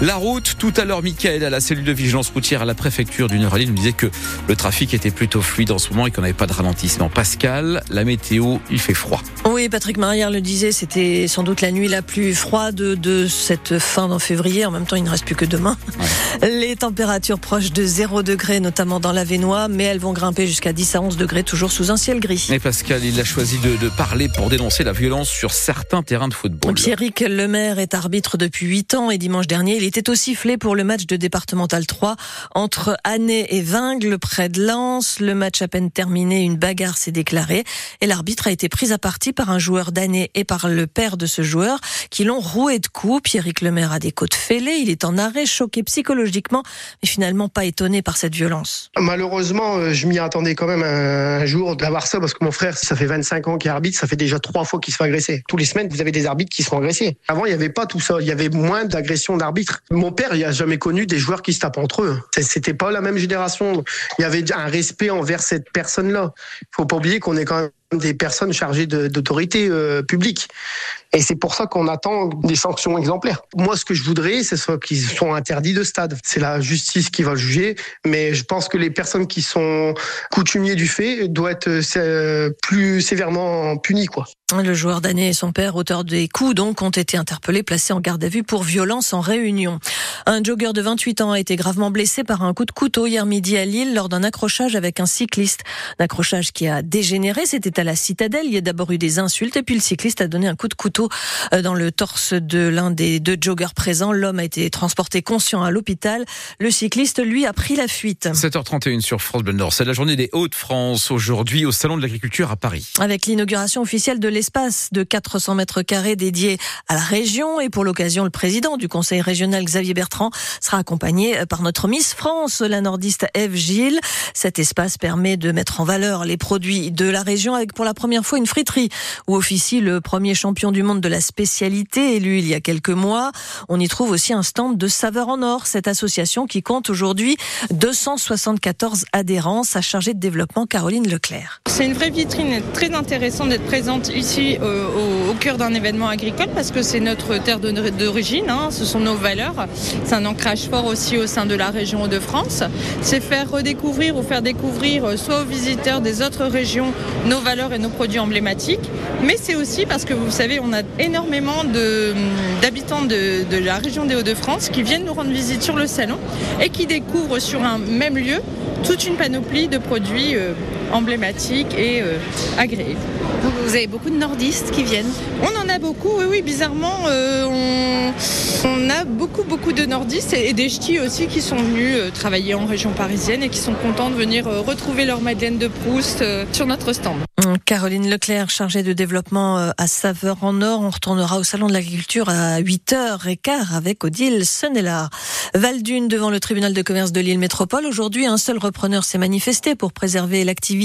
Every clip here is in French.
La route, tout à l'heure, Michael, à la cellule de vigilance routière à la préfecture du Nord-Allier, nous disait que le trafic était plutôt fluide en ce moment et qu'on n'avait pas de ralentissement. Pascal, la météo, il fait froid. Oui, Patrick Marière le disait, c'était sans doute la nuit la plus froide de cette fin de février. En même temps, il ne reste plus que demain. Les températures proches de 0 degré, notamment dans la Vénois, mais elles vont grimper jusqu'à 10 à 11 degrés, toujours sous un ciel gris. Et Pascal, il a choisi de, de parler pour dénoncer la violence sur certains terrains de football. Pierrick Lemaire est arbitre depuis 8 ans et dimanche dernier, il était aussi sifflé pour le match de départemental 3 entre Année et Vingles près de Lens. Le match à peine terminé, une bagarre s'est déclarée et l'arbitre a été pris à partie par un joueur d'année et par le père de ce joueur qui l'ont roué de coups. Pierrick Lemaire a des côtes fêlées, il est en arrêt, choqué psychologiquement, mais finalement pas étonné par cette violence. Malheureusement, euh, je m'y attendais quand même un jour d'avoir ça parce que mon frère, ça fait 25 ans qu'il arbitre, ça fait déjà trois fois qu'il se fait agresser. Tous les semaines, vous avez des arbitres qui se font agresser. Avant, il n'y avait pas tout ça. Il y avait moins d'agressions d'arbitres. Mon père, il a jamais connu des joueurs qui se tapent entre eux. C'était pas la même génération. Il y avait un respect envers cette personne-là. Faut pas oublier qu'on est quand même des personnes chargées d'autorité euh, publique. Et c'est pour ça qu'on attend des sanctions exemplaires. Moi, ce que je voudrais, c'est qu'ils soient interdits de stade. C'est la justice qui va juger, mais je pense que les personnes qui sont coutumiers du fait doivent être euh, plus sévèrement punies, quoi. Le joueur d'année et son père, auteur des coups, donc, ont été interpellés, placés en garde à vue pour violence en réunion. Un jogger de 28 ans a été gravement blessé par un coup de couteau hier midi à Lille lors d'un accrochage avec un cycliste. Un accrochage qui a dégénéré. C'était à la citadelle. Il y a d'abord eu des insultes et puis le cycliste a donné un coup de couteau euh, dans le torse de l'un des deux joggers présents. L'homme a été transporté conscient à l'hôpital. Le cycliste, lui, a pris la fuite. 7h31 sur France Bleu Nord. C'est la journée des Hauts-de-France aujourd'hui au Salon de l'Agriculture à Paris. Avec l'inauguration officielle de l'espace de 400 mètres carrés dédié à la région et pour l'occasion, le président du conseil régional Xavier Bertrand sera accompagné par notre Miss France, la nordiste Eve Gilles. Cet espace permet de mettre en valeur les produits de la région avec pour la première fois une friterie où officie le premier champion du monde de la spécialité élu il y a quelques mois. On y trouve aussi un stand de Saveur en Or, cette association qui compte aujourd'hui 274 adhérents. Sa chargée de développement, Caroline Leclerc. C'est une vraie vitrine très intéressante d'être présente ici euh, au, cœur d'un événement agricole parce que c'est notre terre d'origine, hein, ce sont nos valeurs. C'est un ancrage fort aussi au sein de la région de France. C'est faire redécouvrir ou faire découvrir euh, soit aux visiteurs des autres régions nos valeurs et nos produits emblématiques, mais c'est aussi parce que vous savez, on a énormément d'habitants de, de, la région des Hauts-de-France qui viennent nous rendre visite sur le salon et qui découvrent sur un même lieu toute une panoplie de produits euh, emblématiques et euh, agréés. Vous avez beaucoup de nordistes qui viennent On en a beaucoup, oui, oui. Bizarrement, euh, on, a beaucoup, beaucoup de nordistes et, des ch'tis aussi qui sont venus travailler en région parisienne et qui sont contents de venir retrouver leur Madeleine de Proust sur notre stand. Caroline Leclerc, chargée de développement euh, à Saveur en Or. On retournera au Salon de l'Agriculture à 8h15 avec Odile Senella. Valdune devant le tribunal de commerce de Lille Métropole. Aujourd'hui, un seul repreneur s'est manifesté pour préserver l'activité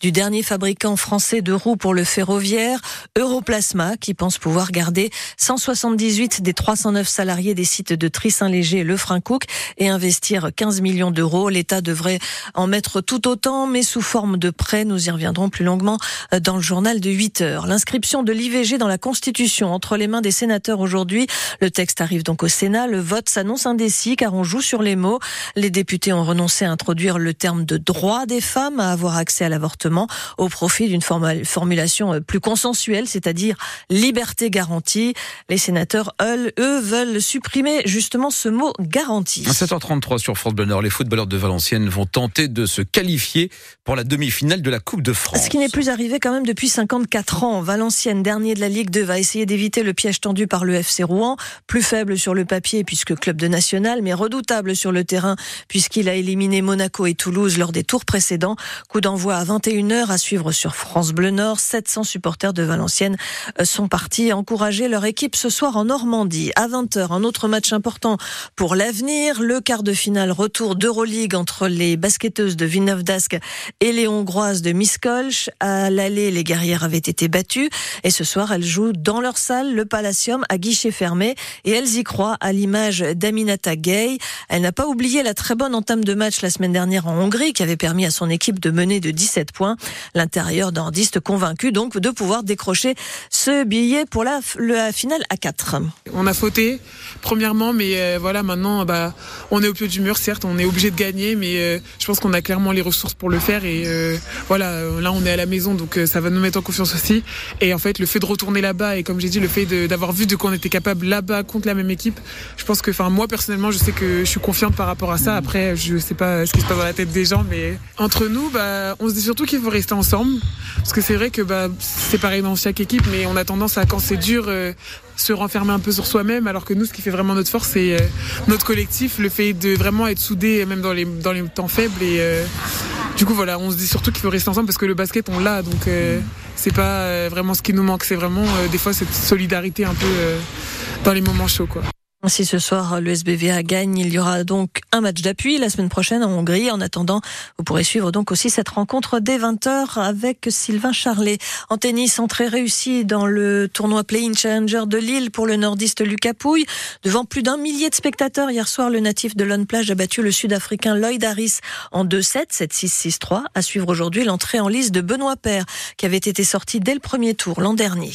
du dernier fabricant français de roues pour le ferroviaire, Europlasma, qui pense pouvoir garder 178 des 309 salariés des sites de Trissin-Léger et Le Cook et investir 15 millions d'euros. L'État devrait en mettre tout autant, mais sous forme de prêt. Nous y reviendrons plus longuement dans le journal de 8 heures. L'inscription de l'IVG dans la Constitution entre les mains des sénateurs aujourd'hui. Le texte arrive donc au Sénat. Le vote s'annonce indécis car on joue sur les mots. Les députés ont renoncé à introduire le terme de droit des femmes à avoir accès à l'avortement au profit d'une formulation euh, plus consensuelle, c'est-à-dire liberté garantie. Les sénateurs, eux, veulent supprimer justement ce mot garantie. À 7h33 sur France Bleu les footballeurs de Valenciennes vont tenter de se qualifier pour la demi-finale de la Coupe de France. Ce qui n'est plus arrivé quand même depuis 54 ans. Valenciennes, dernier de la Ligue 2, va essayer d'éviter le piège tendu par le FC Rouen, plus faible sur le papier puisque club de national, mais redoutable sur le terrain puisqu'il a éliminé Monaco et Toulouse lors des tours précédents. Coup d'envoi à 21h à suivre sur France Bleu Nord. 700 supporters de Valenciennes euh, sont partis encourager leur équipe ce soir en Normandie. À 20h, un autre match important pour l'avenir. Le quart de finale retour d'Euroleague entre les basketteuses de Villeneuve d'Ascq et les Hongroises de Miskolc. À l'aller, les guerrières avaient été battues et ce soir, elles jouent dans leur salle, le Palacium, à guichet fermé et elles y croient à l'image d'Aminata Gay. Elle n'a pas oublié la très bonne entame de match la semaine dernière en Hongrie qui avait permis à son équipe de mener de 17 points. L'intérieur nordiste convaincu donc de pouvoir décrocher ce billet pour la, la finale à 4. On a fauté premièrement, mais euh, voilà maintenant bah on est au pied du mur certes, on est obligé de gagner, mais euh, je pense qu'on a clairement les ressources pour le faire et euh, voilà là on est à la maison donc ça va nous mettre en confiance aussi et en fait le fait de retourner là-bas et comme j'ai dit le fait d'avoir vu de quoi on était capable là-bas contre la même équipe, je pense que enfin moi personnellement je sais que je suis confiante par rapport à ça. Après je sais pas ce qui se passe dans la tête des gens, mais entre nous bah on se dit surtout qu'il faut rester ensemble parce que c'est vrai que bah c'est pareil dans chaque équipe, mais on a tendance à quand c'est dur se renfermer un peu sur soi-même, alors que nous, ce qui fait vraiment notre force, c'est euh, notre collectif, le fait de vraiment être soudés, même dans les, temps faibles. Et euh, du coup, voilà, on se dit surtout qu'il faut rester ensemble parce que le basket, on l'a, donc euh, c'est pas vraiment ce qui nous manque, c'est vraiment des fois cette solidarité un peu dans les moments chauds. Si ce soir le SBVA gagne, il y aura donc un match d'appui la semaine prochaine en Hongrie. En attendant, vous pourrez suivre donc aussi cette rencontre dès 20h avec Sylvain Charlet. En tennis, entrée réussie dans le tournoi Play-in Challenger de Lille pour le nordiste Lucas Pouille. Devant plus d'un millier de spectateurs, hier soir, le natif de Lone Plage a battu le sud-africain Lloyd Harris en 2-7, 7-6, 6-3. À suivre aujourd'hui l'entrée en lice de Benoît Père, qui avait été sorti dès le premier tour l'an dernier.